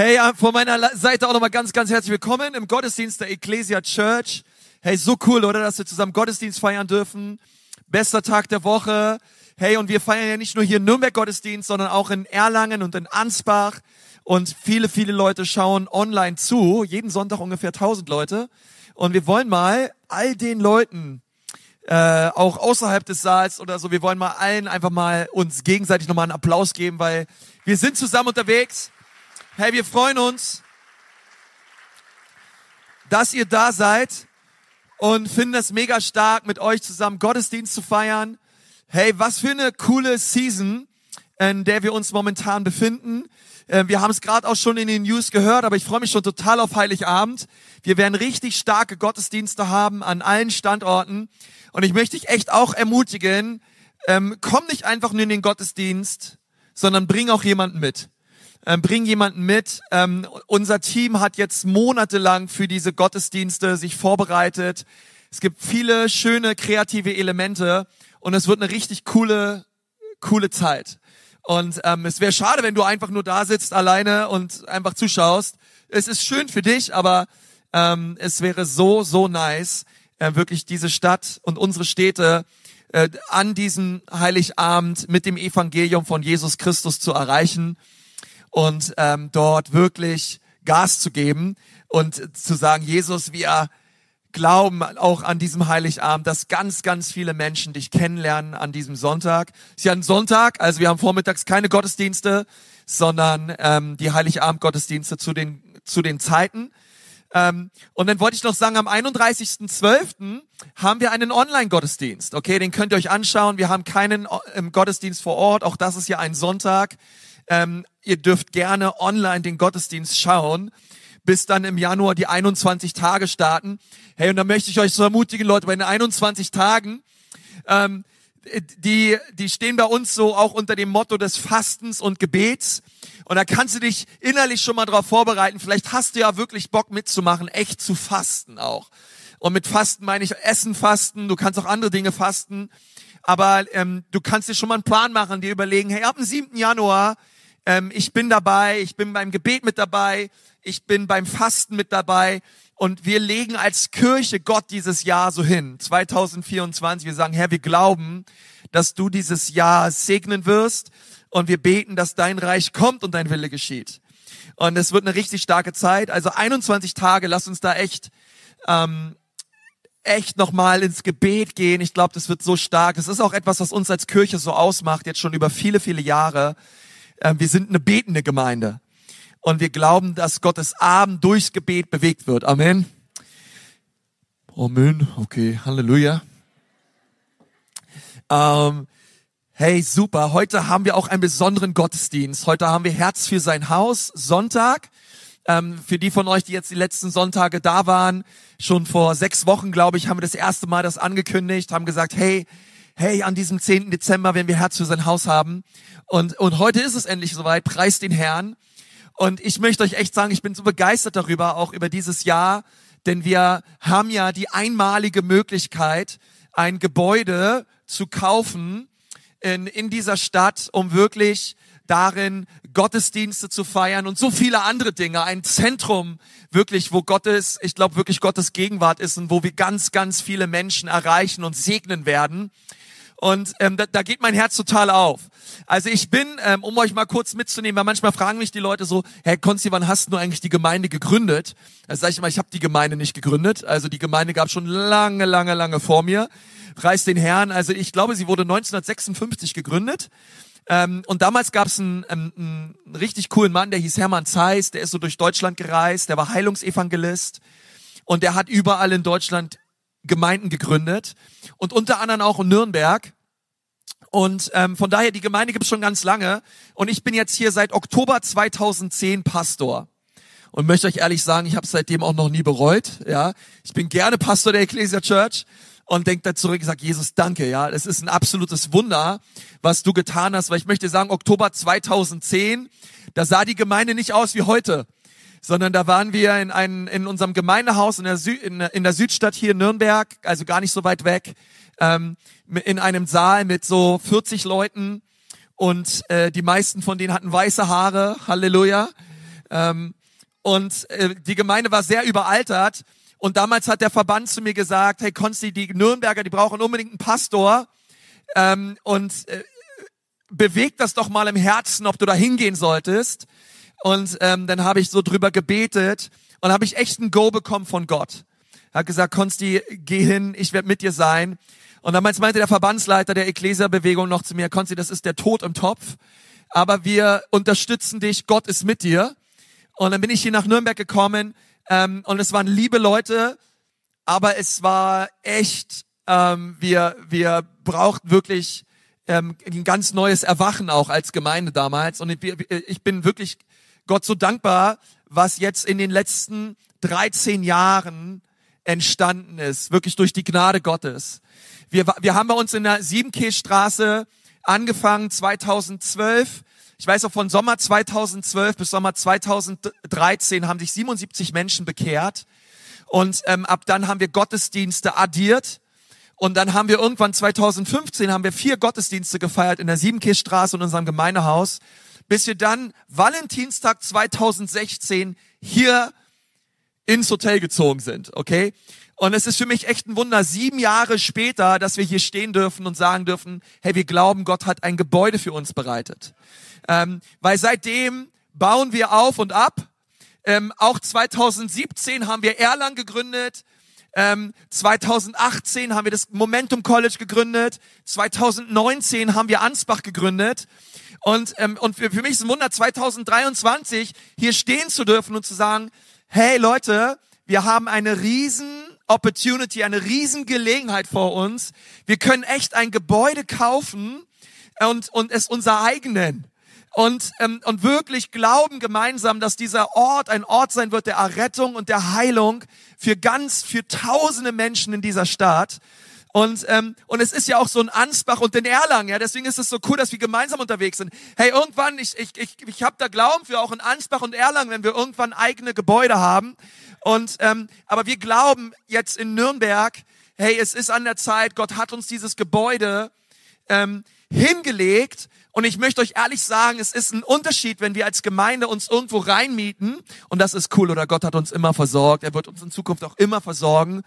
Hey, von meiner Seite auch nochmal ganz, ganz herzlich willkommen im Gottesdienst der Ecclesia Church. Hey, so cool, oder, dass wir zusammen Gottesdienst feiern dürfen. Bester Tag der Woche. Hey, und wir feiern ja nicht nur hier in Nürnberg Gottesdienst, sondern auch in Erlangen und in Ansbach. Und viele, viele Leute schauen online zu. Jeden Sonntag ungefähr 1000 Leute. Und wir wollen mal all den Leuten, äh, auch außerhalb des Saals oder so, wir wollen mal allen einfach mal uns gegenseitig nochmal einen Applaus geben, weil wir sind zusammen unterwegs. Hey, wir freuen uns, dass ihr da seid und finden es mega stark, mit euch zusammen Gottesdienst zu feiern. Hey, was für eine coole Season, in der wir uns momentan befinden. Äh, wir haben es gerade auch schon in den News gehört, aber ich freue mich schon total auf Heiligabend. Wir werden richtig starke Gottesdienste haben an allen Standorten. Und ich möchte dich echt auch ermutigen, ähm, komm nicht einfach nur in den Gottesdienst, sondern bring auch jemanden mit ähm, bring jemanden mit. Ähm, unser Team hat jetzt monatelang für diese Gottesdienste sich vorbereitet. Es gibt viele schöne kreative Elemente und es wird eine richtig coole, coole Zeit. Und ähm, es wäre schade, wenn du einfach nur da sitzt alleine und einfach zuschaust. Es ist schön für dich, aber ähm, es wäre so, so nice, äh, wirklich diese Stadt und unsere Städte äh, an diesem Heiligabend mit dem Evangelium von Jesus Christus zu erreichen und ähm, dort wirklich Gas zu geben und zu sagen, Jesus, wir glauben auch an diesem Heiligabend, dass ganz, ganz viele Menschen dich kennenlernen an diesem Sonntag. Es ist ja ein Sonntag, also wir haben vormittags keine Gottesdienste, sondern ähm, die Heiligabend-Gottesdienste zu den, zu den Zeiten. Ähm, und dann wollte ich noch sagen, am 31.12. haben wir einen Online-Gottesdienst. Okay, den könnt ihr euch anschauen. Wir haben keinen äh, Gottesdienst vor Ort. Auch das ist ja ein Sonntag. Ähm, ihr dürft gerne online den Gottesdienst schauen, bis dann im Januar die 21 Tage starten. Hey, und da möchte ich euch so ermutigen, Leute, bei den 21 Tagen, ähm, die, die stehen bei uns so auch unter dem Motto des Fastens und Gebets. Und da kannst du dich innerlich schon mal darauf vorbereiten. Vielleicht hast du ja wirklich Bock mitzumachen, echt zu fasten auch. Und mit Fasten meine ich Essen fasten, du kannst auch andere Dinge fasten. Aber ähm, du kannst dir schon mal einen Plan machen, dir überlegen, hey, ab dem 7. Januar ähm, ich bin dabei, ich bin beim Gebet mit dabei, ich bin beim Fasten mit dabei und wir legen als Kirche Gott dieses Jahr so hin, 2024. Wir sagen, Herr, wir glauben, dass du dieses Jahr segnen wirst und wir beten, dass dein Reich kommt und dein Wille geschieht. Und es wird eine richtig starke Zeit. Also 21 Tage, lass uns da echt ähm, echt nochmal ins Gebet gehen. Ich glaube, das wird so stark. Es ist auch etwas, was uns als Kirche so ausmacht, jetzt schon über viele, viele Jahre. Ähm, wir sind eine betende Gemeinde. Und wir glauben, dass Gottes Abend durchs Gebet bewegt wird. Amen. Amen. Okay, Halleluja. Ähm, hey, super. Heute haben wir auch einen besonderen Gottesdienst. Heute haben wir Herz für sein Haus, Sonntag. Ähm, für die von euch, die jetzt die letzten Sonntage da waren, schon vor sechs Wochen, glaube ich, haben wir das erste Mal das angekündigt, haben gesagt, hey, hey, an diesem 10. Dezember, wenn wir Herz für sein Haus haben. Und, und heute ist es endlich soweit. Preist den Herrn. Und ich möchte euch echt sagen, ich bin so begeistert darüber, auch über dieses Jahr, denn wir haben ja die einmalige Möglichkeit, ein Gebäude zu kaufen in, in dieser Stadt, um wirklich darin Gottesdienste zu feiern und so viele andere Dinge. Ein Zentrum wirklich, wo Gottes, ich glaube wirklich Gottes Gegenwart ist und wo wir ganz, ganz viele Menschen erreichen und segnen werden. Und ähm, da, da geht mein Herz total auf. Also ich bin, ähm, um euch mal kurz mitzunehmen, weil manchmal fragen mich die Leute so, Herr Konzi, wann hast du eigentlich die Gemeinde gegründet? Da sage ich immer, ich habe die Gemeinde nicht gegründet. Also die Gemeinde gab schon lange, lange, lange vor mir. Preis den Herrn. Also ich glaube, sie wurde 1956 gegründet. Ähm, und damals gab es einen, einen, einen richtig coolen Mann, der hieß Hermann Zeiss, der ist so durch Deutschland gereist, der war Heilungsevangelist und der hat überall in Deutschland Gemeinden gegründet und unter anderem auch in Nürnberg. Und ähm, von daher, die Gemeinde gibt es schon ganz lange. Und ich bin jetzt hier seit Oktober 2010 Pastor. Und möchte euch ehrlich sagen, ich habe seitdem auch noch nie bereut. Ja, Ich bin gerne Pastor der Ecclesia Church und denkt da zurück und sagt, Jesus, danke. Ja, Es ist ein absolutes Wunder, was du getan hast. Weil ich möchte sagen, Oktober 2010, da sah die Gemeinde nicht aus wie heute sondern da waren wir in, ein, in unserem Gemeindehaus in der, Sü in, in der Südstadt hier in Nürnberg, also gar nicht so weit weg, ähm, in einem Saal mit so 40 Leuten und äh, die meisten von denen hatten weiße Haare, Halleluja. Ähm, und äh, die Gemeinde war sehr überaltert. Und damals hat der Verband zu mir gesagt, hey Konsti, die Nürnberger, die brauchen unbedingt einen Pastor. Ähm, und äh, bewegt das doch mal im Herzen, ob du da hingehen solltest. Und ähm, dann habe ich so drüber gebetet und habe ich echt ein Go bekommen von Gott. Er hat gesagt, Konsti, geh hin, ich werde mit dir sein. Und damals meinte der Verbandsleiter der Ecclesia-Bewegung noch zu mir, Konsti, das ist der Tod im Topf, aber wir unterstützen dich, Gott ist mit dir. Und dann bin ich hier nach Nürnberg gekommen ähm, und es waren liebe Leute, aber es war echt, ähm, wir, wir brauchten wirklich ähm, ein ganz neues Erwachen auch als Gemeinde damals. Und ich, ich bin wirklich Gott so dankbar, was jetzt in den letzten 13 Jahren entstanden ist, wirklich durch die Gnade Gottes. Wir, wir haben bei uns in der Siebenkehlstraße angefangen 2012. Ich weiß auch von Sommer 2012 bis Sommer 2013 haben sich 77 Menschen bekehrt. Und ähm, ab dann haben wir Gottesdienste addiert. Und dann haben wir irgendwann 2015 haben wir vier Gottesdienste gefeiert in der Siebenkehlstraße in unserem Gemeindehaus, bis wir dann Valentinstag 2016 hier ins Hotel gezogen sind, okay? Und es ist für mich echt ein Wunder, sieben Jahre später, dass wir hier stehen dürfen und sagen dürfen, hey, wir glauben, Gott hat ein Gebäude für uns bereitet. Ähm, weil seitdem bauen wir auf und ab. Ähm, auch 2017 haben wir Erlang gegründet. Ähm, 2018 haben wir das Momentum College gegründet. 2019 haben wir Ansbach gegründet. Und, ähm, und für, für mich ist es ein Wunder, 2023 hier stehen zu dürfen und zu sagen, hey Leute, wir haben eine riesen Opportunity, eine riesen Gelegenheit vor uns. Wir können echt ein Gebäude kaufen und, und es unser eigen nennen. Und, ähm, und wirklich glauben gemeinsam, dass dieser Ort ein Ort sein wird der Errettung und der Heilung für ganz, für tausende Menschen in dieser Stadt. Und, ähm, und es ist ja auch so ein Ansbach und den Erlangen, ja, deswegen ist es so cool, dass wir gemeinsam unterwegs sind. Hey, irgendwann, ich, ich, ich, ich habe da Glauben für auch in Ansbach und Erlangen, wenn wir irgendwann eigene Gebäude haben. Und ähm, aber wir glauben jetzt in Nürnberg, hey, es ist an der Zeit, Gott hat uns dieses Gebäude ähm, hingelegt. Und ich möchte euch ehrlich sagen, es ist ein Unterschied, wenn wir als Gemeinde uns irgendwo reinmieten. Und das ist cool, oder Gott hat uns immer versorgt. Er wird uns in Zukunft auch immer versorgen.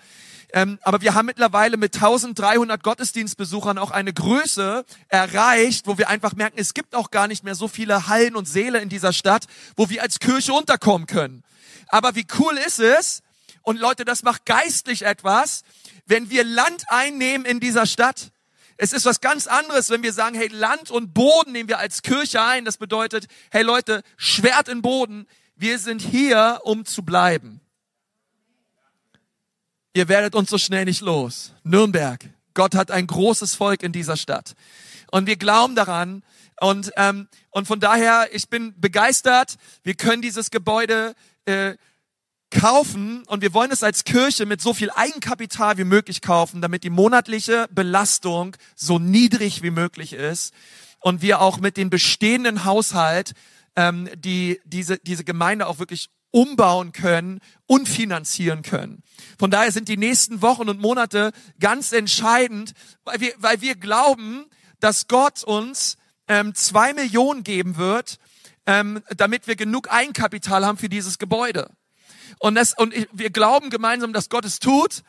Ähm, aber wir haben mittlerweile mit 1300 Gottesdienstbesuchern auch eine Größe erreicht, wo wir einfach merken, es gibt auch gar nicht mehr so viele Hallen und Seele in dieser Stadt, wo wir als Kirche unterkommen können. Aber wie cool ist es? Und Leute, das macht geistlich etwas, wenn wir Land einnehmen in dieser Stadt. Es ist was ganz anderes, wenn wir sagen, hey, Land und Boden nehmen wir als Kirche ein. Das bedeutet, hey Leute, Schwert in Boden. Wir sind hier, um zu bleiben. Ihr werdet uns so schnell nicht los. Nürnberg. Gott hat ein großes Volk in dieser Stadt. Und wir glauben daran. Und, ähm, und von daher, ich bin begeistert. Wir können dieses Gebäude äh, kaufen und wir wollen es als Kirche mit so viel Eigenkapital wie möglich kaufen, damit die monatliche Belastung so niedrig wie möglich ist und wir auch mit dem bestehenden Haushalt ähm, die diese diese Gemeinde auch wirklich umbauen können und finanzieren können. Von daher sind die nächsten Wochen und Monate ganz entscheidend, weil wir, weil wir glauben, dass Gott uns ähm, zwei Millionen geben wird, ähm, damit wir genug Eigenkapital haben für dieses Gebäude. Und, das, und ich, wir glauben gemeinsam, dass Gott es tut.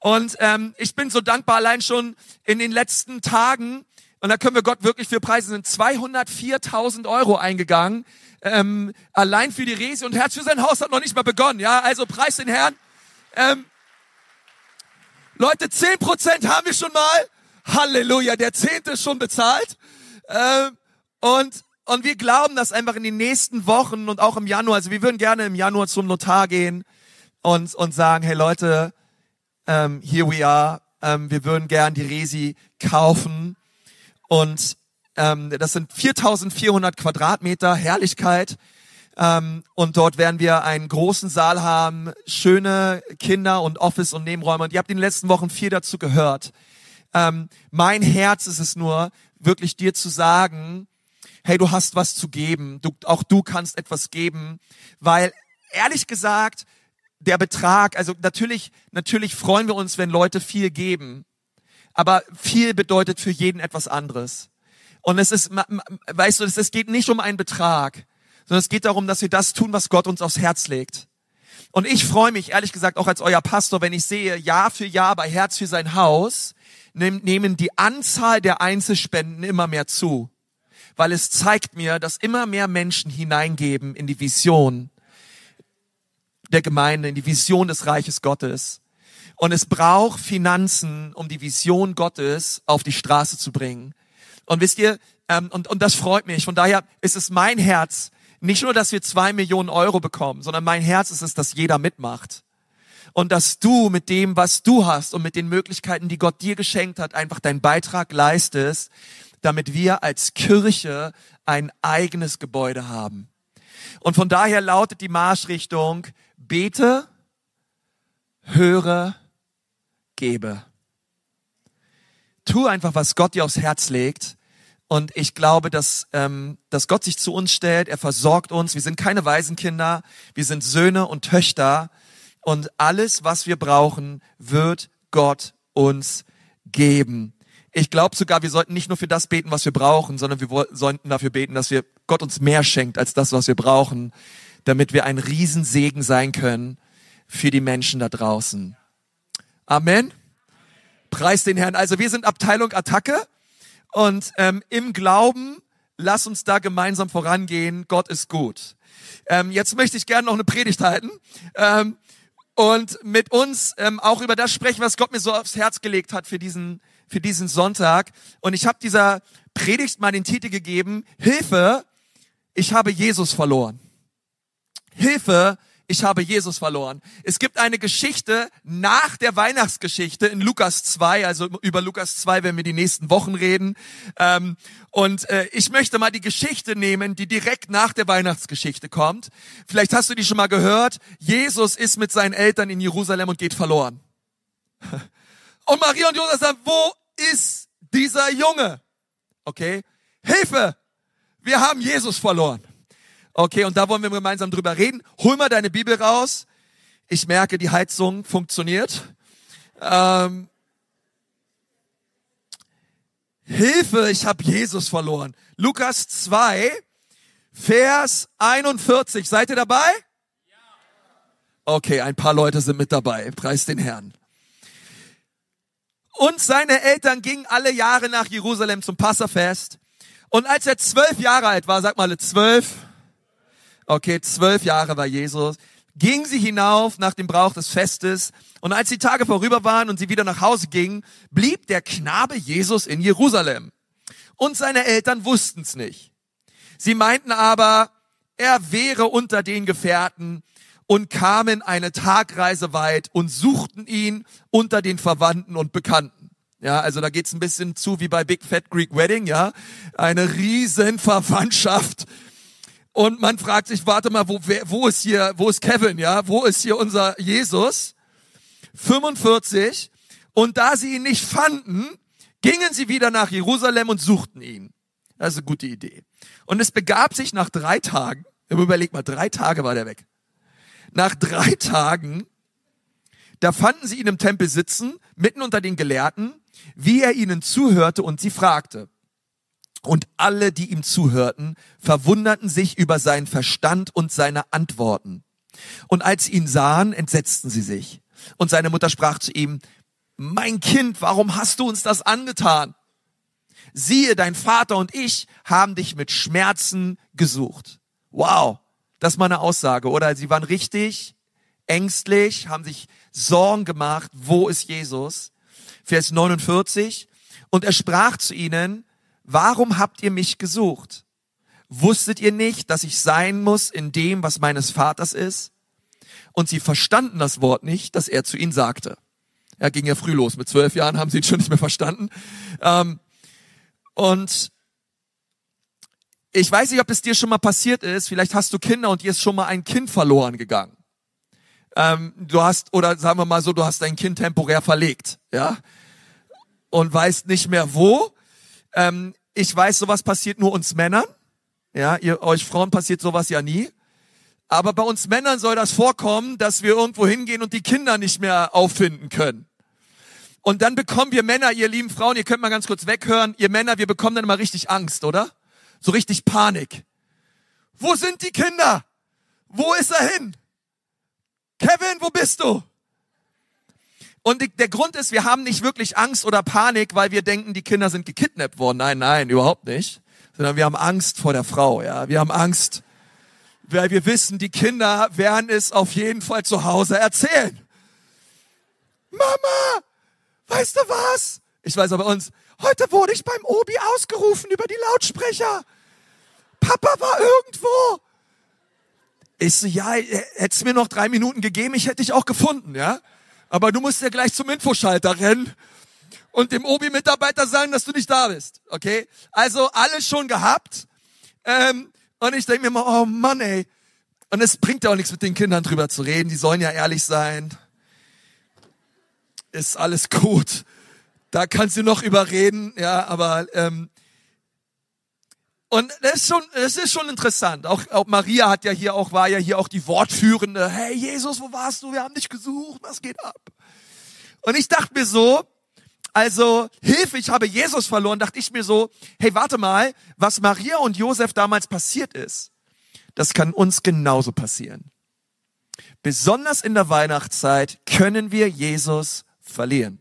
Und ähm, ich bin so dankbar, allein schon in den letzten Tagen, und da können wir Gott wirklich für preisen, sind 204.000 Euro eingegangen ähm, allein für die Resi und Herz für sein Haus hat noch nicht mal begonnen. Ja, also preis den Herrn. Ähm, Leute, zehn Prozent haben wir schon mal. Halleluja, der Zehnte ist schon bezahlt. Ähm, und, und wir glauben, dass einfach in den nächsten Wochen und auch im Januar, also wir würden gerne im Januar zum Notar gehen und, und sagen, hey Leute, ähm, here we are, ähm, wir würden gern die Resi kaufen und ähm, das sind 4400 Quadratmeter Herrlichkeit. Ähm, und dort werden wir einen großen Saal haben, schöne Kinder und Office und Nebenräume. Und ihr habt in den letzten Wochen viel dazu gehört. Ähm, mein Herz ist es nur, wirklich dir zu sagen, hey, du hast was zu geben. Du, auch du kannst etwas geben. Weil, ehrlich gesagt, der Betrag, also natürlich, natürlich freuen wir uns, wenn Leute viel geben. Aber viel bedeutet für jeden etwas anderes. Und es ist, weißt du, es geht nicht um einen Betrag, sondern es geht darum, dass wir das tun, was Gott uns aufs Herz legt. Und ich freue mich, ehrlich gesagt, auch als euer Pastor, wenn ich sehe, Jahr für Jahr bei Herz für sein Haus, nehmen die Anzahl der Einzelspenden immer mehr zu. Weil es zeigt mir, dass immer mehr Menschen hineingeben in die Vision der Gemeinde, in die Vision des Reiches Gottes. Und es braucht Finanzen, um die Vision Gottes auf die Straße zu bringen. Und wisst ihr, ähm, und, und das freut mich. Von daher ist es mein Herz, nicht nur, dass wir zwei Millionen Euro bekommen, sondern mein Herz ist es, dass jeder mitmacht. Und dass du mit dem, was du hast und mit den Möglichkeiten, die Gott dir geschenkt hat, einfach deinen Beitrag leistest, damit wir als Kirche ein eigenes Gebäude haben. Und von daher lautet die Marschrichtung, bete, höre, gebe. Tu einfach, was Gott dir aufs Herz legt und ich glaube, dass, ähm, dass Gott sich zu uns stellt, er versorgt uns. Wir sind keine Waisenkinder, wir sind Söhne und Töchter. Und alles, was wir brauchen, wird Gott uns geben. Ich glaube sogar, wir sollten nicht nur für das beten, was wir brauchen, sondern wir sollten dafür beten, dass wir Gott uns mehr schenkt als das, was wir brauchen, damit wir ein Riesensegen sein können für die Menschen da draußen. Amen. Preis den Herrn. Also wir sind Abteilung Attacke. Und ähm, im Glauben, lass uns da gemeinsam vorangehen. Gott ist gut. Ähm, jetzt möchte ich gerne noch eine Predigt halten. Ähm, und mit uns ähm, auch über das sprechen, was Gott mir so aufs Herz gelegt hat für diesen, für diesen Sonntag. Und ich habe dieser Predigt mal den Titel gegeben, Hilfe, ich habe Jesus verloren. Hilfe, ich habe Jesus verloren. Es gibt eine Geschichte nach der Weihnachtsgeschichte in Lukas 2, also über Lukas 2 werden wir die nächsten Wochen reden. Ähm, und äh, ich möchte mal die Geschichte nehmen, die direkt nach der Weihnachtsgeschichte kommt. Vielleicht hast du die schon mal gehört. Jesus ist mit seinen Eltern in Jerusalem und geht verloren. Und Maria und Josef sagen, wo ist dieser Junge? Okay, Hilfe! Wir haben Jesus verloren. Okay, und da wollen wir gemeinsam drüber reden. Hol mal deine Bibel raus. Ich merke, die Heizung funktioniert. Ähm, Hilfe, ich habe Jesus verloren. Lukas 2, Vers 41. Seid ihr dabei? Okay, ein paar Leute sind mit dabei. Preis den Herrn. Und seine Eltern gingen alle Jahre nach Jerusalem zum Passafest. Und als er zwölf Jahre alt war, sag mal zwölf, Okay, zwölf Jahre war Jesus. Ging sie hinauf nach dem Brauch des Festes. Und als die Tage vorüber waren und sie wieder nach Hause gingen, blieb der Knabe Jesus in Jerusalem. Und seine Eltern wussten es nicht. Sie meinten aber, er wäre unter den Gefährten und kamen eine Tagreise weit und suchten ihn unter den Verwandten und Bekannten. Ja, also da geht's ein bisschen zu wie bei Big Fat Greek Wedding, ja. Eine riesen Verwandtschaft und man fragt sich, warte mal, wo, wer, wo ist hier, wo ist Kevin, ja? Wo ist hier unser Jesus? 45. Und da sie ihn nicht fanden, gingen sie wieder nach Jerusalem und suchten ihn. Das ist eine gute Idee. Und es begab sich nach drei Tagen, überleg mal, drei Tage war der weg. Nach drei Tagen, da fanden sie ihn im Tempel sitzen, mitten unter den Gelehrten, wie er ihnen zuhörte und sie fragte. Und alle, die ihm zuhörten, verwunderten sich über seinen Verstand und seine Antworten. Und als sie ihn sahen, entsetzten sie sich. Und seine Mutter sprach zu ihm, mein Kind, warum hast du uns das angetan? Siehe, dein Vater und ich haben dich mit Schmerzen gesucht. Wow, das ist mal eine Aussage, oder? Sie waren richtig ängstlich, haben sich Sorgen gemacht, wo ist Jesus? Vers 49. Und er sprach zu ihnen, warum habt ihr mich gesucht? Wusstet ihr nicht, dass ich sein muss in dem, was meines Vaters ist? Und sie verstanden das Wort nicht, das er zu ihnen sagte. Er ging ja früh los. Mit zwölf Jahren haben sie ihn schon nicht mehr verstanden. Ähm, und ich weiß nicht, ob es dir schon mal passiert ist. Vielleicht hast du Kinder und dir ist schon mal ein Kind verloren gegangen. Ähm, du hast, oder sagen wir mal so, du hast dein Kind temporär verlegt, ja, und weißt nicht mehr wo. Ähm, ich weiß, sowas passiert nur uns Männern. Ja, ihr, euch Frauen passiert sowas ja nie. Aber bei uns Männern soll das vorkommen, dass wir irgendwo hingehen und die Kinder nicht mehr auffinden können. Und dann bekommen wir Männer, ihr lieben Frauen, ihr könnt mal ganz kurz weghören, ihr Männer, wir bekommen dann immer richtig Angst, oder? So richtig Panik. wo sind die Kinder? Wo ist er hin? Kevin, wo bist du? Und der Grund ist, wir haben nicht wirklich Angst oder Panik, weil wir denken, die Kinder sind gekidnappt worden. Nein, nein, überhaupt nicht. Sondern wir haben Angst vor der Frau, ja. Wir haben Angst, weil wir wissen, die Kinder werden es auf jeden Fall zu Hause erzählen. Mama, weißt du was? Ich weiß aber uns, heute wurde ich beim Obi ausgerufen über die Lautsprecher. Papa war irgendwo. Ich so, ja, hättest mir noch drei Minuten gegeben, ich hätte dich auch gefunden, ja. Aber du musst ja gleich zum Infoschalter rennen und dem Obi-Mitarbeiter sagen, dass du nicht da bist, okay? Also alles schon gehabt. Ähm, und ich denke mir mal, oh Mann, ey. Und es bringt ja auch nichts mit den Kindern drüber zu reden. Die sollen ja ehrlich sein. Ist alles gut. Da kannst du noch überreden, ja, aber ähm, und das ist schon, das ist schon interessant. Auch, auch Maria hat ja hier auch, war ja hier auch die Wortführende. Hey Jesus, wo warst du? Wir haben dich gesucht. Was geht ab? Und ich dachte mir so, also Hilfe, ich habe Jesus verloren, dachte ich mir so, hey, warte mal, was Maria und Josef damals passiert ist, das kann uns genauso passieren. Besonders in der Weihnachtszeit können wir Jesus verlieren.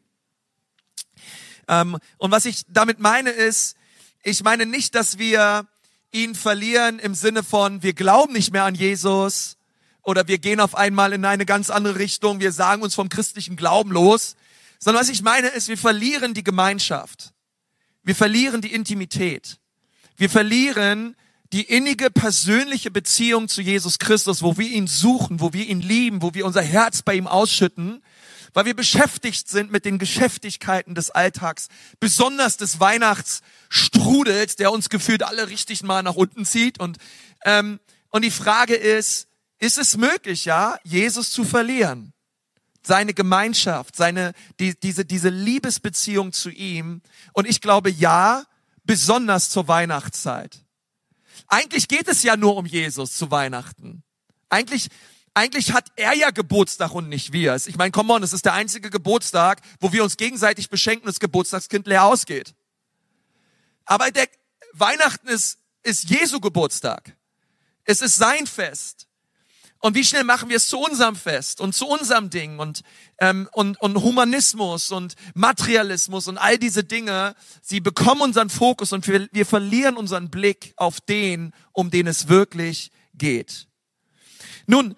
Ähm, und was ich damit meine ist, ich meine nicht, dass wir ihn verlieren im Sinne von, wir glauben nicht mehr an Jesus oder wir gehen auf einmal in eine ganz andere Richtung, wir sagen uns vom christlichen Glauben los, sondern was ich meine ist, wir verlieren die Gemeinschaft. Wir verlieren die Intimität. Wir verlieren die innige persönliche Beziehung zu Jesus Christus, wo wir ihn suchen, wo wir ihn lieben, wo wir unser Herz bei ihm ausschütten weil wir beschäftigt sind mit den Geschäftigkeiten des Alltags, besonders des Weihnachtsstrudels, der uns gefühlt alle richtig mal nach unten zieht. Und, ähm, und die Frage ist, ist es möglich, ja, Jesus zu verlieren? Seine Gemeinschaft, seine, die, diese, diese Liebesbeziehung zu ihm. Und ich glaube, ja, besonders zur Weihnachtszeit. Eigentlich geht es ja nur um Jesus zu Weihnachten. Eigentlich eigentlich hat er ja Geburtstag und nicht wir. Ich meine, come on, es ist der einzige Geburtstag, wo wir uns gegenseitig beschenken und das Geburtstagskind leer ausgeht. Aber der Weihnachten ist, ist Jesu Geburtstag. Es ist sein Fest. Und wie schnell machen wir es zu unserem Fest und zu unserem Ding und, ähm, und, und Humanismus und Materialismus und all diese Dinge, sie bekommen unseren Fokus und wir, wir verlieren unseren Blick auf den, um den es wirklich geht. Nun,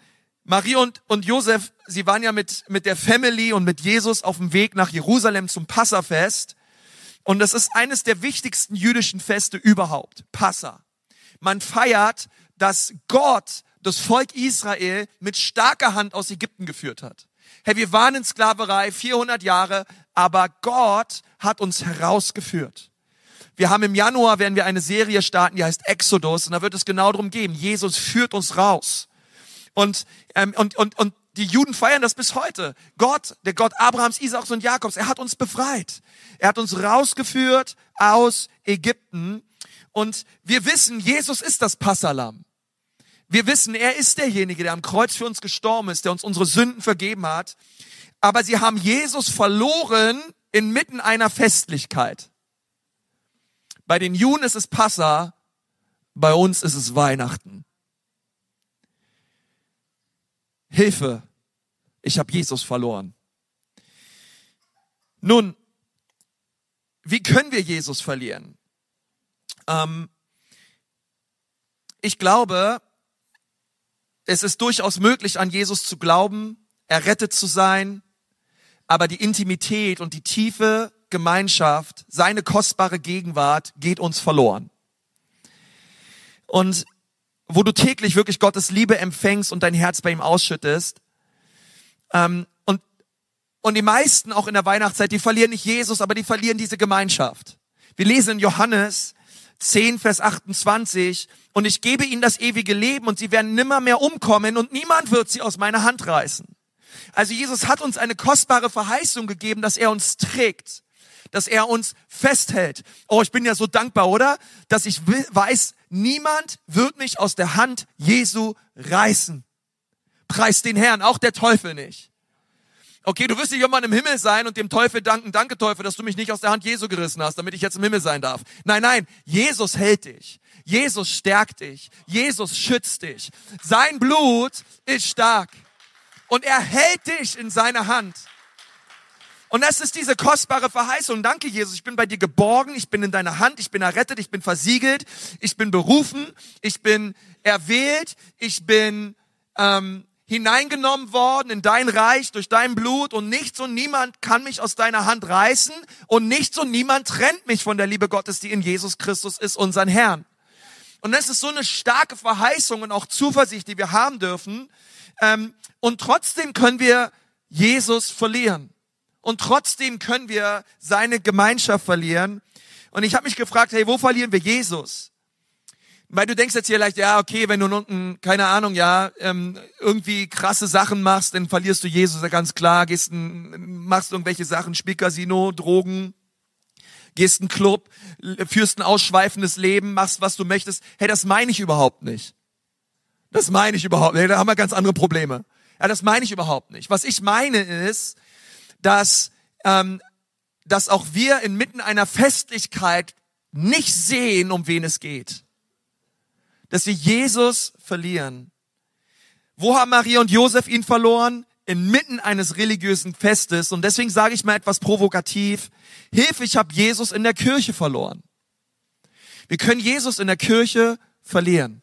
Marie und, und Josef, sie waren ja mit, mit der Family und mit Jesus auf dem Weg nach Jerusalem zum Passafest. Und das ist eines der wichtigsten jüdischen Feste überhaupt. Passa. Man feiert, dass Gott das Volk Israel mit starker Hand aus Ägypten geführt hat. Hey, wir waren in Sklaverei 400 Jahre, aber Gott hat uns herausgeführt. Wir haben im Januar, werden wir eine Serie starten, die heißt Exodus, und da wird es genau darum gehen. Jesus führt uns raus. Und, ähm, und, und, und die Juden feiern das bis heute. Gott, der Gott Abrahams, Isaaks und Jakobs, er hat uns befreit. Er hat uns rausgeführt aus Ägypten. Und wir wissen, Jesus ist das Passalam. Wir wissen, er ist derjenige, der am Kreuz für uns gestorben ist, der uns unsere Sünden vergeben hat. Aber sie haben Jesus verloren inmitten einer Festlichkeit. Bei den Juden ist es Passa, bei uns ist es Weihnachten. Hilfe, ich habe Jesus verloren. Nun, wie können wir Jesus verlieren? Ähm, ich glaube, es ist durchaus möglich, an Jesus zu glauben, errettet zu sein, aber die Intimität und die tiefe Gemeinschaft, seine kostbare Gegenwart geht uns verloren. Und wo du täglich wirklich Gottes Liebe empfängst und dein Herz bei ihm ausschüttest. Ähm, und, und die meisten auch in der Weihnachtszeit, die verlieren nicht Jesus, aber die verlieren diese Gemeinschaft. Wir lesen in Johannes 10, Vers 28, und ich gebe ihnen das ewige Leben und sie werden nimmer mehr umkommen und niemand wird sie aus meiner Hand reißen. Also Jesus hat uns eine kostbare Verheißung gegeben, dass er uns trägt, dass er uns festhält. Oh, ich bin ja so dankbar, oder? Dass ich weiß, niemand wird mich aus der Hand Jesu reißen. Preis den Herrn, auch der Teufel nicht. Okay, du wirst nicht irgendwann im Himmel sein und dem Teufel danken, danke Teufel, dass du mich nicht aus der Hand Jesu gerissen hast, damit ich jetzt im Himmel sein darf. Nein, nein, Jesus hält dich. Jesus stärkt dich. Jesus schützt dich. Sein Blut ist stark. Und er hält dich in seiner Hand. Und das ist diese kostbare Verheißung. Danke, Jesus. Ich bin bei dir geborgen. Ich bin in deiner Hand. Ich bin errettet. Ich bin versiegelt. Ich bin berufen. Ich bin erwählt. Ich bin ähm, hineingenommen worden in dein Reich durch dein Blut. Und nichts und niemand kann mich aus deiner Hand reißen. Und nichts und niemand trennt mich von der Liebe Gottes, die in Jesus Christus ist, unseren Herrn. Und das ist so eine starke Verheißung und auch Zuversicht, die wir haben dürfen. Ähm, und trotzdem können wir Jesus verlieren. Und trotzdem können wir seine Gemeinschaft verlieren. Und ich habe mich gefragt, hey, wo verlieren wir Jesus? Weil du denkst jetzt hier leicht, ja, okay, wenn du nun, keine Ahnung, ja, ähm, irgendwie krasse Sachen machst, dann verlierst du Jesus, ja ganz klar, gehst, machst irgendwelche Sachen, Spielcasino, Drogen, gehst in Club, führst ein ausschweifendes Leben, machst, was du möchtest. Hey, das meine ich überhaupt nicht. Das meine ich überhaupt nicht. Da haben wir ganz andere Probleme. Ja, das meine ich überhaupt nicht. Was ich meine ist, dass, ähm, dass auch wir inmitten einer Festlichkeit nicht sehen, um wen es geht. Dass wir Jesus verlieren. Wo haben Maria und Josef ihn verloren? Inmitten eines religiösen Festes. Und deswegen sage ich mal etwas provokativ. Hilfe, ich habe Jesus in der Kirche verloren. Wir können Jesus in der Kirche verlieren.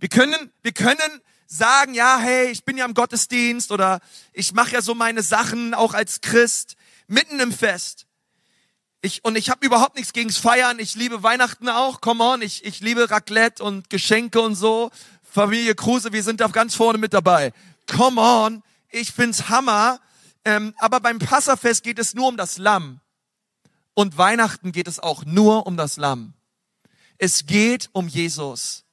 Wir können, wir können sagen, ja, hey, ich bin ja im Gottesdienst oder ich mache ja so meine Sachen auch als Christ mitten im Fest. Ich, und ich habe überhaupt nichts gegens Feiern. Ich liebe Weihnachten auch. Come on, ich, ich liebe Raclette und Geschenke und so. Familie Kruse, wir sind da ganz vorne mit dabei. Come on, ich find's Hammer. Ähm, aber beim Passafest geht es nur um das Lamm. Und Weihnachten geht es auch nur um das Lamm. Es geht um Jesus.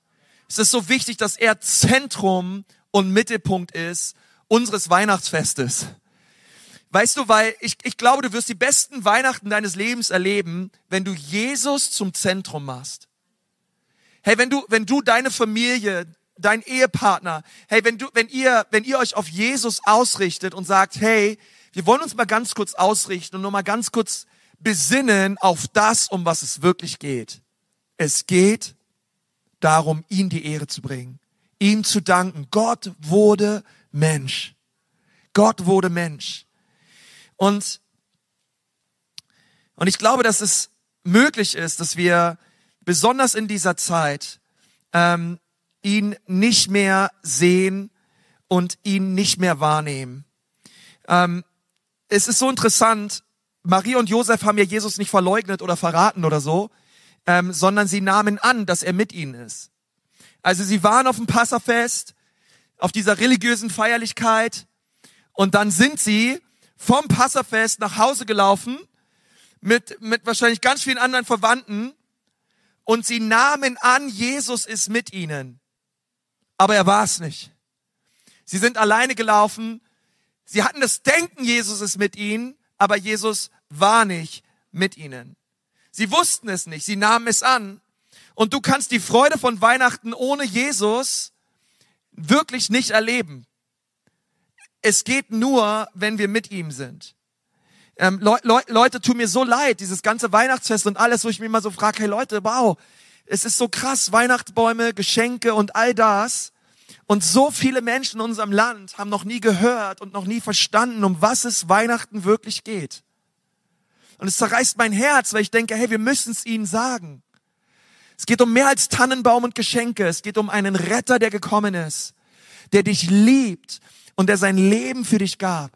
Es ist so wichtig, dass er Zentrum und Mittelpunkt ist unseres Weihnachtsfestes. Weißt du, weil ich, ich glaube, du wirst die besten Weihnachten deines Lebens erleben, wenn du Jesus zum Zentrum machst. Hey, wenn du, wenn du deine Familie, dein Ehepartner, hey, wenn du, wenn ihr, wenn ihr euch auf Jesus ausrichtet und sagt, hey, wir wollen uns mal ganz kurz ausrichten und nur mal ganz kurz besinnen auf das, um was es wirklich geht. Es geht darum, ihm die Ehre zu bringen, ihm zu danken. Gott wurde Mensch. Gott wurde Mensch. Und, und ich glaube, dass es möglich ist, dass wir besonders in dieser Zeit ähm, ihn nicht mehr sehen und ihn nicht mehr wahrnehmen. Ähm, es ist so interessant, Marie und Josef haben ja Jesus nicht verleugnet oder verraten oder so, ähm, sondern sie nahmen an, dass er mit ihnen ist. Also sie waren auf dem Passafest, auf dieser religiösen Feierlichkeit und dann sind sie vom Passafest nach Hause gelaufen mit, mit wahrscheinlich ganz vielen anderen Verwandten und sie nahmen an, Jesus ist mit ihnen. Aber er war es nicht. Sie sind alleine gelaufen. Sie hatten das Denken, Jesus ist mit ihnen, aber Jesus war nicht mit ihnen. Sie wussten es nicht, sie nahmen es an. Und du kannst die Freude von Weihnachten ohne Jesus wirklich nicht erleben. Es geht nur, wenn wir mit ihm sind. Ähm, Le Le Leute, tun mir so leid, dieses ganze Weihnachtsfest und alles, wo ich mir immer so frage, hey Leute, wow, es ist so krass, Weihnachtsbäume, Geschenke und all das. Und so viele Menschen in unserem Land haben noch nie gehört und noch nie verstanden, um was es Weihnachten wirklich geht. Und es zerreißt mein Herz, weil ich denke, hey, wir müssen es ihnen sagen. Es geht um mehr als Tannenbaum und Geschenke. Es geht um einen Retter, der gekommen ist, der dich liebt und der sein Leben für dich gab.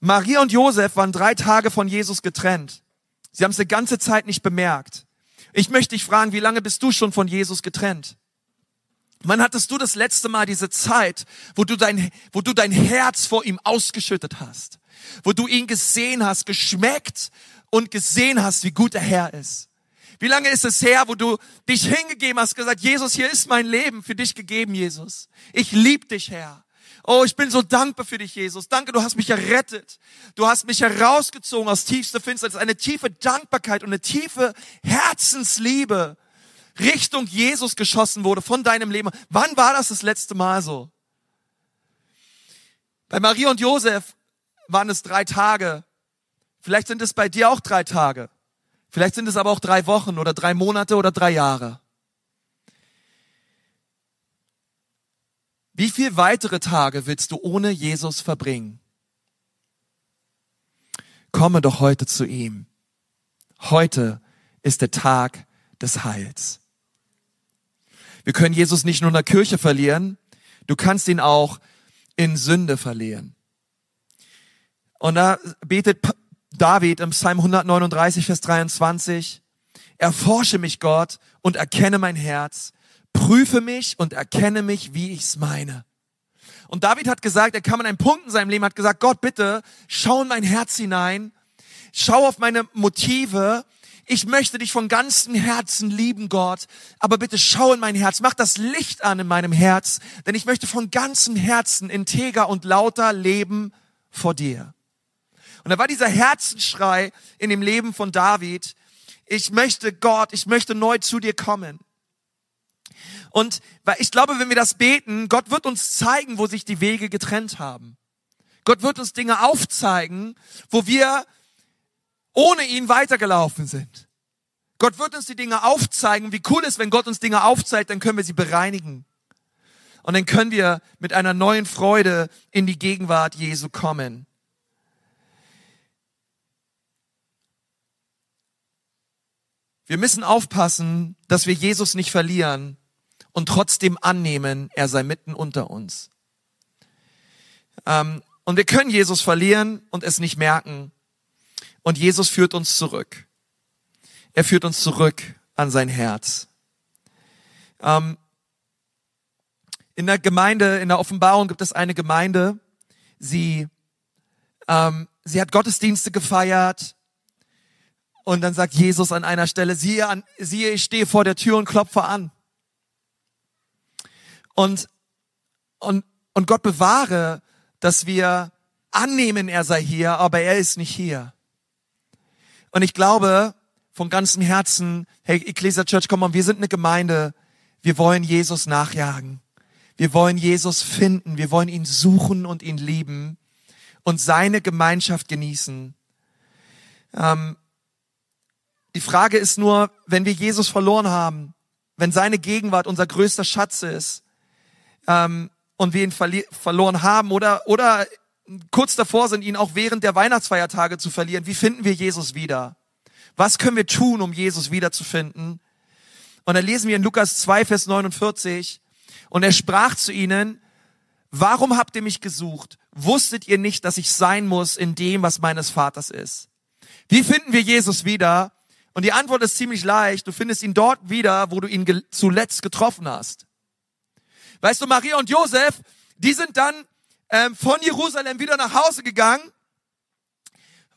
Maria und Josef waren drei Tage von Jesus getrennt. Sie haben es eine ganze Zeit nicht bemerkt. Ich möchte dich fragen, wie lange bist du schon von Jesus getrennt? Wann hattest du das letzte Mal diese Zeit, wo du dein, wo du dein Herz vor ihm ausgeschüttet hast? wo du ihn gesehen hast, geschmeckt und gesehen hast, wie gut der Herr ist. Wie lange ist es her, wo du dich hingegeben hast, gesagt, Jesus, hier ist mein Leben für dich gegeben, Jesus. Ich lieb dich, Herr. Oh, ich bin so dankbar für dich, Jesus. Danke, du hast mich errettet. Du hast mich herausgezogen aus tiefster Finsternis. Eine tiefe Dankbarkeit und eine tiefe Herzensliebe Richtung Jesus geschossen wurde von deinem Leben. Wann war das das letzte Mal so? Bei Maria und Josef waren es drei Tage. Vielleicht sind es bei dir auch drei Tage. Vielleicht sind es aber auch drei Wochen oder drei Monate oder drei Jahre. Wie viel weitere Tage willst du ohne Jesus verbringen? Komme doch heute zu ihm. Heute ist der Tag des Heils. Wir können Jesus nicht nur in der Kirche verlieren, du kannst ihn auch in Sünde verlieren. Und da betet David im Psalm 139, Vers 23, erforsche mich Gott und erkenne mein Herz, prüfe mich und erkenne mich, wie ich's meine. Und David hat gesagt, er kam an einen Punkt in seinem Leben, hat gesagt, Gott, bitte, schau in mein Herz hinein, schau auf meine Motive, ich möchte dich von ganzem Herzen lieben, Gott, aber bitte schau in mein Herz, mach das Licht an in meinem Herz, denn ich möchte von ganzem Herzen integer und lauter leben vor dir. Und da war dieser Herzensschrei in dem Leben von David, ich möchte Gott, ich möchte neu zu dir kommen. Und weil ich glaube, wenn wir das beten, Gott wird uns zeigen, wo sich die Wege getrennt haben. Gott wird uns Dinge aufzeigen, wo wir ohne ihn weitergelaufen sind. Gott wird uns die Dinge aufzeigen. Wie cool ist, wenn Gott uns Dinge aufzeigt, dann können wir sie bereinigen. Und dann können wir mit einer neuen Freude in die Gegenwart Jesu kommen. Wir müssen aufpassen, dass wir Jesus nicht verlieren und trotzdem annehmen, er sei mitten unter uns. Ähm, und wir können Jesus verlieren und es nicht merken. Und Jesus führt uns zurück. Er führt uns zurück an sein Herz. Ähm, in der Gemeinde, in der Offenbarung gibt es eine Gemeinde, sie, ähm, sie hat Gottesdienste gefeiert und dann sagt Jesus an einer Stelle, siehe, an, siehe, ich stehe vor der Tür und klopfe an. Und, und, und Gott bewahre, dass wir annehmen, er sei hier, aber er ist nicht hier. Und ich glaube von ganzem Herzen, hey, Ecclesia Church, komm mal, wir sind eine Gemeinde. Wir wollen Jesus nachjagen. Wir wollen Jesus finden. Wir wollen ihn suchen und ihn lieben und seine Gemeinschaft genießen. Ähm, die Frage ist nur, wenn wir Jesus verloren haben, wenn seine Gegenwart unser größter Schatz ist ähm, und wir ihn verloren haben oder, oder kurz davor sind, ihn auch während der Weihnachtsfeiertage zu verlieren. Wie finden wir Jesus wieder? Was können wir tun, um Jesus wiederzufinden? Und dann lesen wir in Lukas 2, Vers 49, und er sprach zu ihnen, warum habt ihr mich gesucht? Wusstet ihr nicht, dass ich sein muss in dem, was meines Vaters ist? Wie finden wir Jesus wieder? Und die Antwort ist ziemlich leicht. Du findest ihn dort wieder, wo du ihn zuletzt getroffen hast. Weißt du, Maria und Josef, die sind dann ähm, von Jerusalem wieder nach Hause gegangen,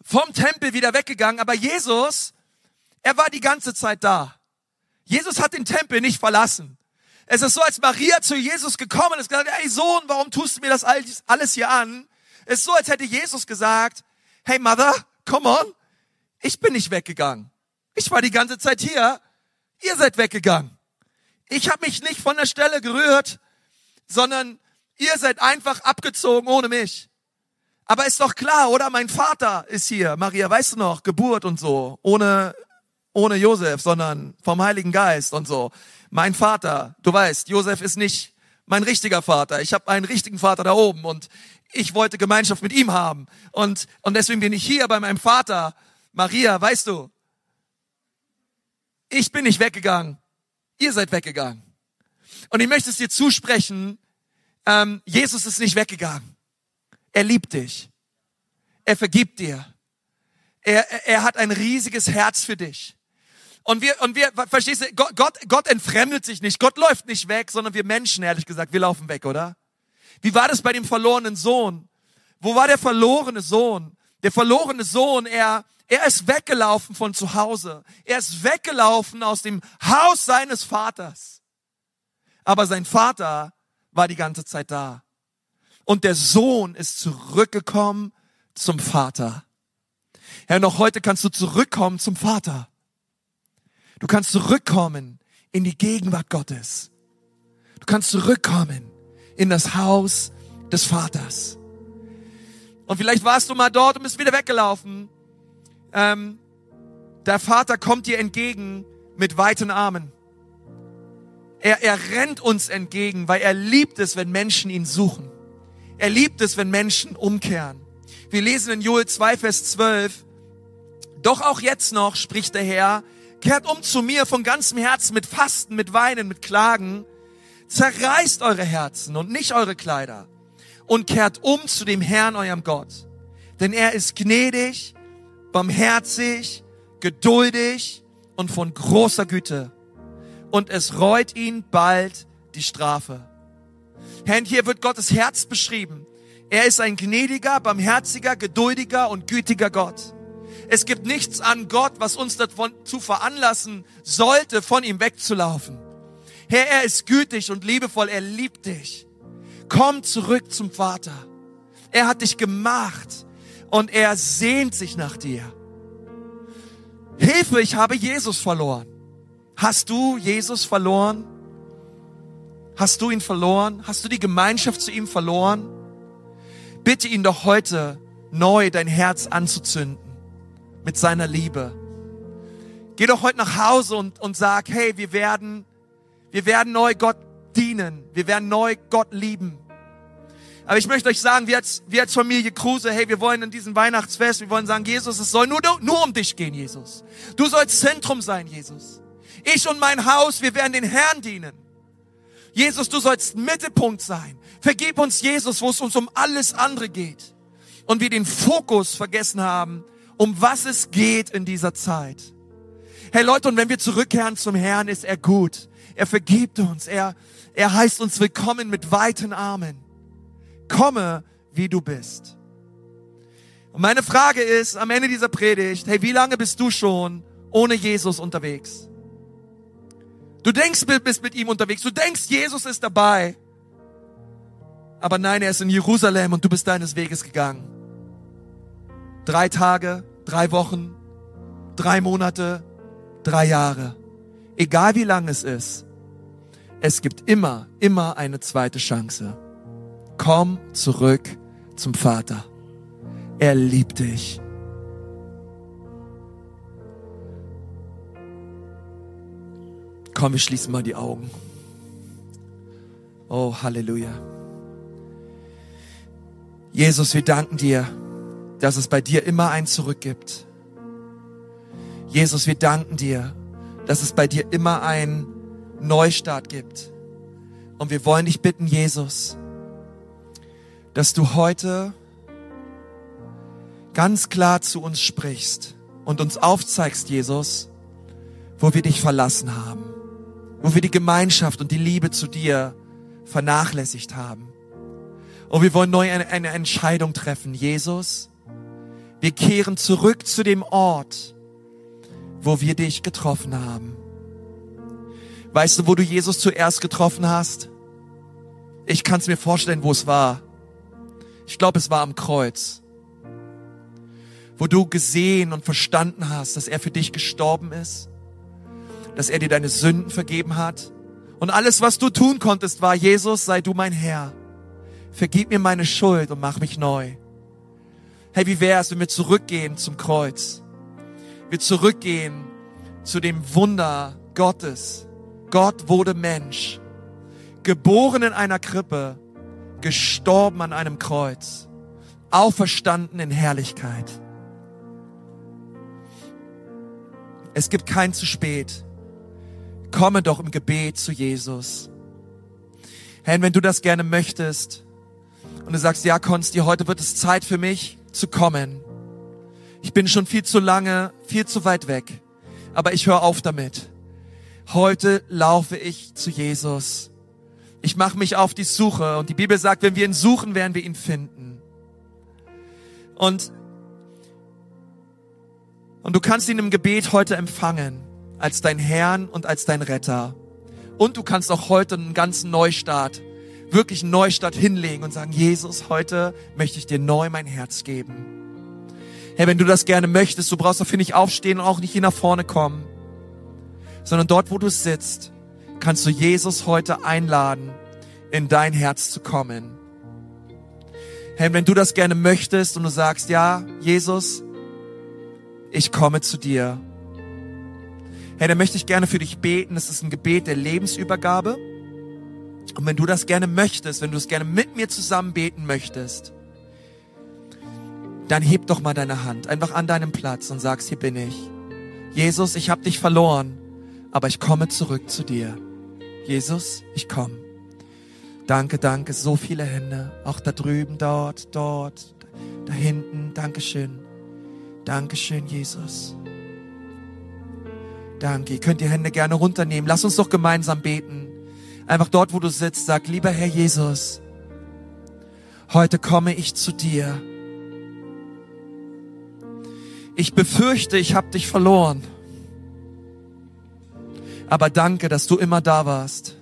vom Tempel wieder weggegangen, aber Jesus, er war die ganze Zeit da. Jesus hat den Tempel nicht verlassen. Es ist so, als Maria zu Jesus gekommen ist, gesagt, ey Sohn, warum tust du mir das alles hier an? Es ist so, als hätte Jesus gesagt, hey Mother, come on, ich bin nicht weggegangen. Ich war die ganze Zeit hier, ihr seid weggegangen. Ich habe mich nicht von der Stelle gerührt, sondern Ihr seid einfach abgezogen ohne mich. Aber ist doch klar, oder? Mein Vater ist hier. Maria, weißt du noch, Geburt und so. Ohne, ohne Josef, sondern vom Heiligen Geist und so. Mein Vater, du weißt, Josef ist nicht mein richtiger Vater. Ich habe einen richtigen Vater da oben und ich wollte Gemeinschaft mit ihm haben. Und, und deswegen bin ich hier bei meinem Vater. Maria, weißt du, ich bin nicht weggegangen. Ihr seid weggegangen. Und ich möchte es dir zusprechen, ähm, Jesus ist nicht weggegangen. Er liebt dich. Er vergibt dir. Er, er, hat ein riesiges Herz für dich. Und wir, und wir, verstehst du, Gott, Gott, Gott entfremdet sich nicht. Gott läuft nicht weg, sondern wir Menschen, ehrlich gesagt, wir laufen weg, oder? Wie war das bei dem verlorenen Sohn? Wo war der verlorene Sohn? Der verlorene Sohn, er, er ist weggelaufen von zu Hause. Er ist weggelaufen aus dem Haus seines Vaters. Aber sein Vater war die ganze Zeit da. Und der Sohn ist zurückgekommen zum Vater. Herr, noch heute kannst du zurückkommen zum Vater. Du kannst zurückkommen in die Gegenwart Gottes. Du kannst zurückkommen in das Haus des Vaters. Und vielleicht warst du mal dort und bist wieder weggelaufen. Ähm, der Vater kommt dir entgegen mit weiten Armen. Er, er rennt uns entgegen, weil er liebt es, wenn Menschen ihn suchen. Er liebt es, wenn Menschen umkehren. Wir lesen in Joel 2, Vers 12, Doch auch jetzt noch, spricht der Herr, kehrt um zu mir von ganzem Herzen mit Fasten, mit Weinen, mit Klagen. Zerreißt eure Herzen und nicht eure Kleider und kehrt um zu dem Herrn, eurem Gott. Denn er ist gnädig, barmherzig, geduldig und von großer Güte. Und es reut ihn bald die Strafe. Herr, hier wird Gottes Herz beschrieben. Er ist ein gnädiger, barmherziger, geduldiger und gütiger Gott. Es gibt nichts an Gott, was uns dazu veranlassen sollte, von ihm wegzulaufen. Herr, er ist gütig und liebevoll, er liebt dich. Komm zurück zum Vater. Er hat dich gemacht und er sehnt sich nach dir. Hilfe, ich habe Jesus verloren. Hast du Jesus verloren? Hast du ihn verloren? Hast du die Gemeinschaft zu ihm verloren? Bitte ihn doch heute neu dein Herz anzuzünden mit seiner Liebe. Geh doch heute nach Hause und, und sag, hey, wir werden, wir werden neu Gott dienen. Wir werden neu Gott lieben. Aber ich möchte euch sagen, wir als, wir als Familie Kruse, hey, wir wollen in diesem Weihnachtsfest, wir wollen sagen, Jesus, es soll nur, nur um dich gehen, Jesus. Du sollst Zentrum sein, Jesus. Ich und mein Haus, wir werden den Herrn dienen. Jesus, du sollst Mittelpunkt sein. Vergib uns, Jesus, wo es uns um alles andere geht. Und wir den Fokus vergessen haben, um was es geht in dieser Zeit. Hey Leute, und wenn wir zurückkehren zum Herrn, ist er gut. Er vergibt uns. Er, er heißt uns willkommen mit weiten Armen. Komme, wie du bist. Und meine Frage ist am Ende dieser Predigt, hey, wie lange bist du schon ohne Jesus unterwegs? Du denkst, du bist mit ihm unterwegs. Du denkst, Jesus ist dabei. Aber nein, er ist in Jerusalem und du bist deines Weges gegangen. Drei Tage, drei Wochen, drei Monate, drei Jahre. Egal wie lang es ist. Es gibt immer, immer eine zweite Chance. Komm zurück zum Vater. Er liebt dich. Komm, wir schließen mal die Augen. Oh, Halleluja. Jesus, wir danken dir, dass es bei dir immer ein Zurück gibt. Jesus, wir danken dir, dass es bei dir immer ein Neustart gibt. Und wir wollen dich bitten, Jesus, dass du heute ganz klar zu uns sprichst und uns aufzeigst, Jesus, wo wir dich verlassen haben, wo wir die Gemeinschaft und die Liebe zu dir vernachlässigt haben. Und wir wollen neu eine, eine Entscheidung treffen, Jesus. Wir kehren zurück zu dem Ort, wo wir dich getroffen haben. Weißt du, wo du Jesus zuerst getroffen hast? Ich kann es mir vorstellen, wo es war. Ich glaube, es war am Kreuz, wo du gesehen und verstanden hast, dass er für dich gestorben ist, dass er dir deine Sünden vergeben hat. Und alles, was du tun konntest, war, Jesus, sei du mein Herr. Vergib mir meine Schuld und mach mich neu. Hey, wie wär's, wenn wir zurückgehen zum Kreuz? Wir zurückgehen zu dem Wunder Gottes. Gott wurde Mensch, geboren in einer Krippe, gestorben an einem Kreuz, auferstanden in Herrlichkeit. Es gibt kein zu spät. Komme doch im Gebet zu Jesus. Herr, wenn du das gerne möchtest und du sagst, ja, Konsti, heute wird es Zeit für mich zu kommen. Ich bin schon viel zu lange, viel zu weit weg, aber ich höre auf damit. Heute laufe ich zu Jesus. Ich mache mich auf die Suche und die Bibel sagt, wenn wir ihn suchen, werden wir ihn finden. Und, und du kannst ihn im Gebet heute empfangen als dein Herrn und als dein Retter. Und du kannst auch heute einen ganzen Neustart, wirklich einen Neustart hinlegen und sagen, Jesus, heute möchte ich dir neu mein Herz geben. Herr, wenn du das gerne möchtest, du brauchst dafür nicht aufstehen und auch nicht hier nach vorne kommen, sondern dort, wo du sitzt, kannst du Jesus heute einladen, in dein Herz zu kommen. Hey, wenn du das gerne möchtest und du sagst, ja, Jesus, ich komme zu dir. Hey, dann möchte ich gerne für dich beten. Es ist ein Gebet der Lebensübergabe. Und wenn du das gerne möchtest, wenn du es gerne mit mir zusammen beten möchtest, dann heb doch mal deine Hand einfach an deinem Platz und sagst, hier bin ich. Jesus, ich habe dich verloren, aber ich komme zurück zu dir. Jesus, ich komme. Danke, danke, so viele Hände, auch da drüben, dort, dort, da hinten. Dankeschön. Dankeschön, Jesus. Danke. Ihr könnt die Hände gerne runternehmen. Lass uns doch gemeinsam beten. Einfach dort, wo du sitzt, sag, lieber Herr Jesus, heute komme ich zu dir. Ich befürchte, ich habe dich verloren. Aber danke, dass du immer da warst.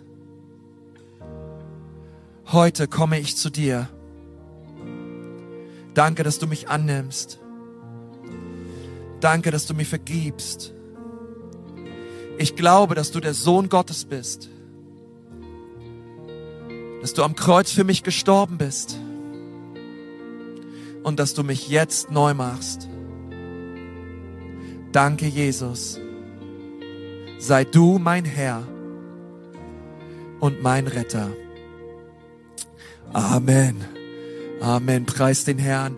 Heute komme ich zu dir. Danke, dass du mich annimmst. Danke, dass du mir vergibst. Ich glaube, dass du der Sohn Gottes bist. Dass du am Kreuz für mich gestorben bist. Und dass du mich jetzt neu machst. Danke, Jesus. Sei du mein Herr und mein Retter. Amen. Amen. Preis den Herrn.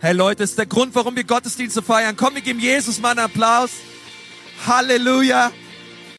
Hey Leute, ist der Grund, warum wir Gottesdienste feiern. Komm, wir geben Jesus mal einen Applaus. Halleluja.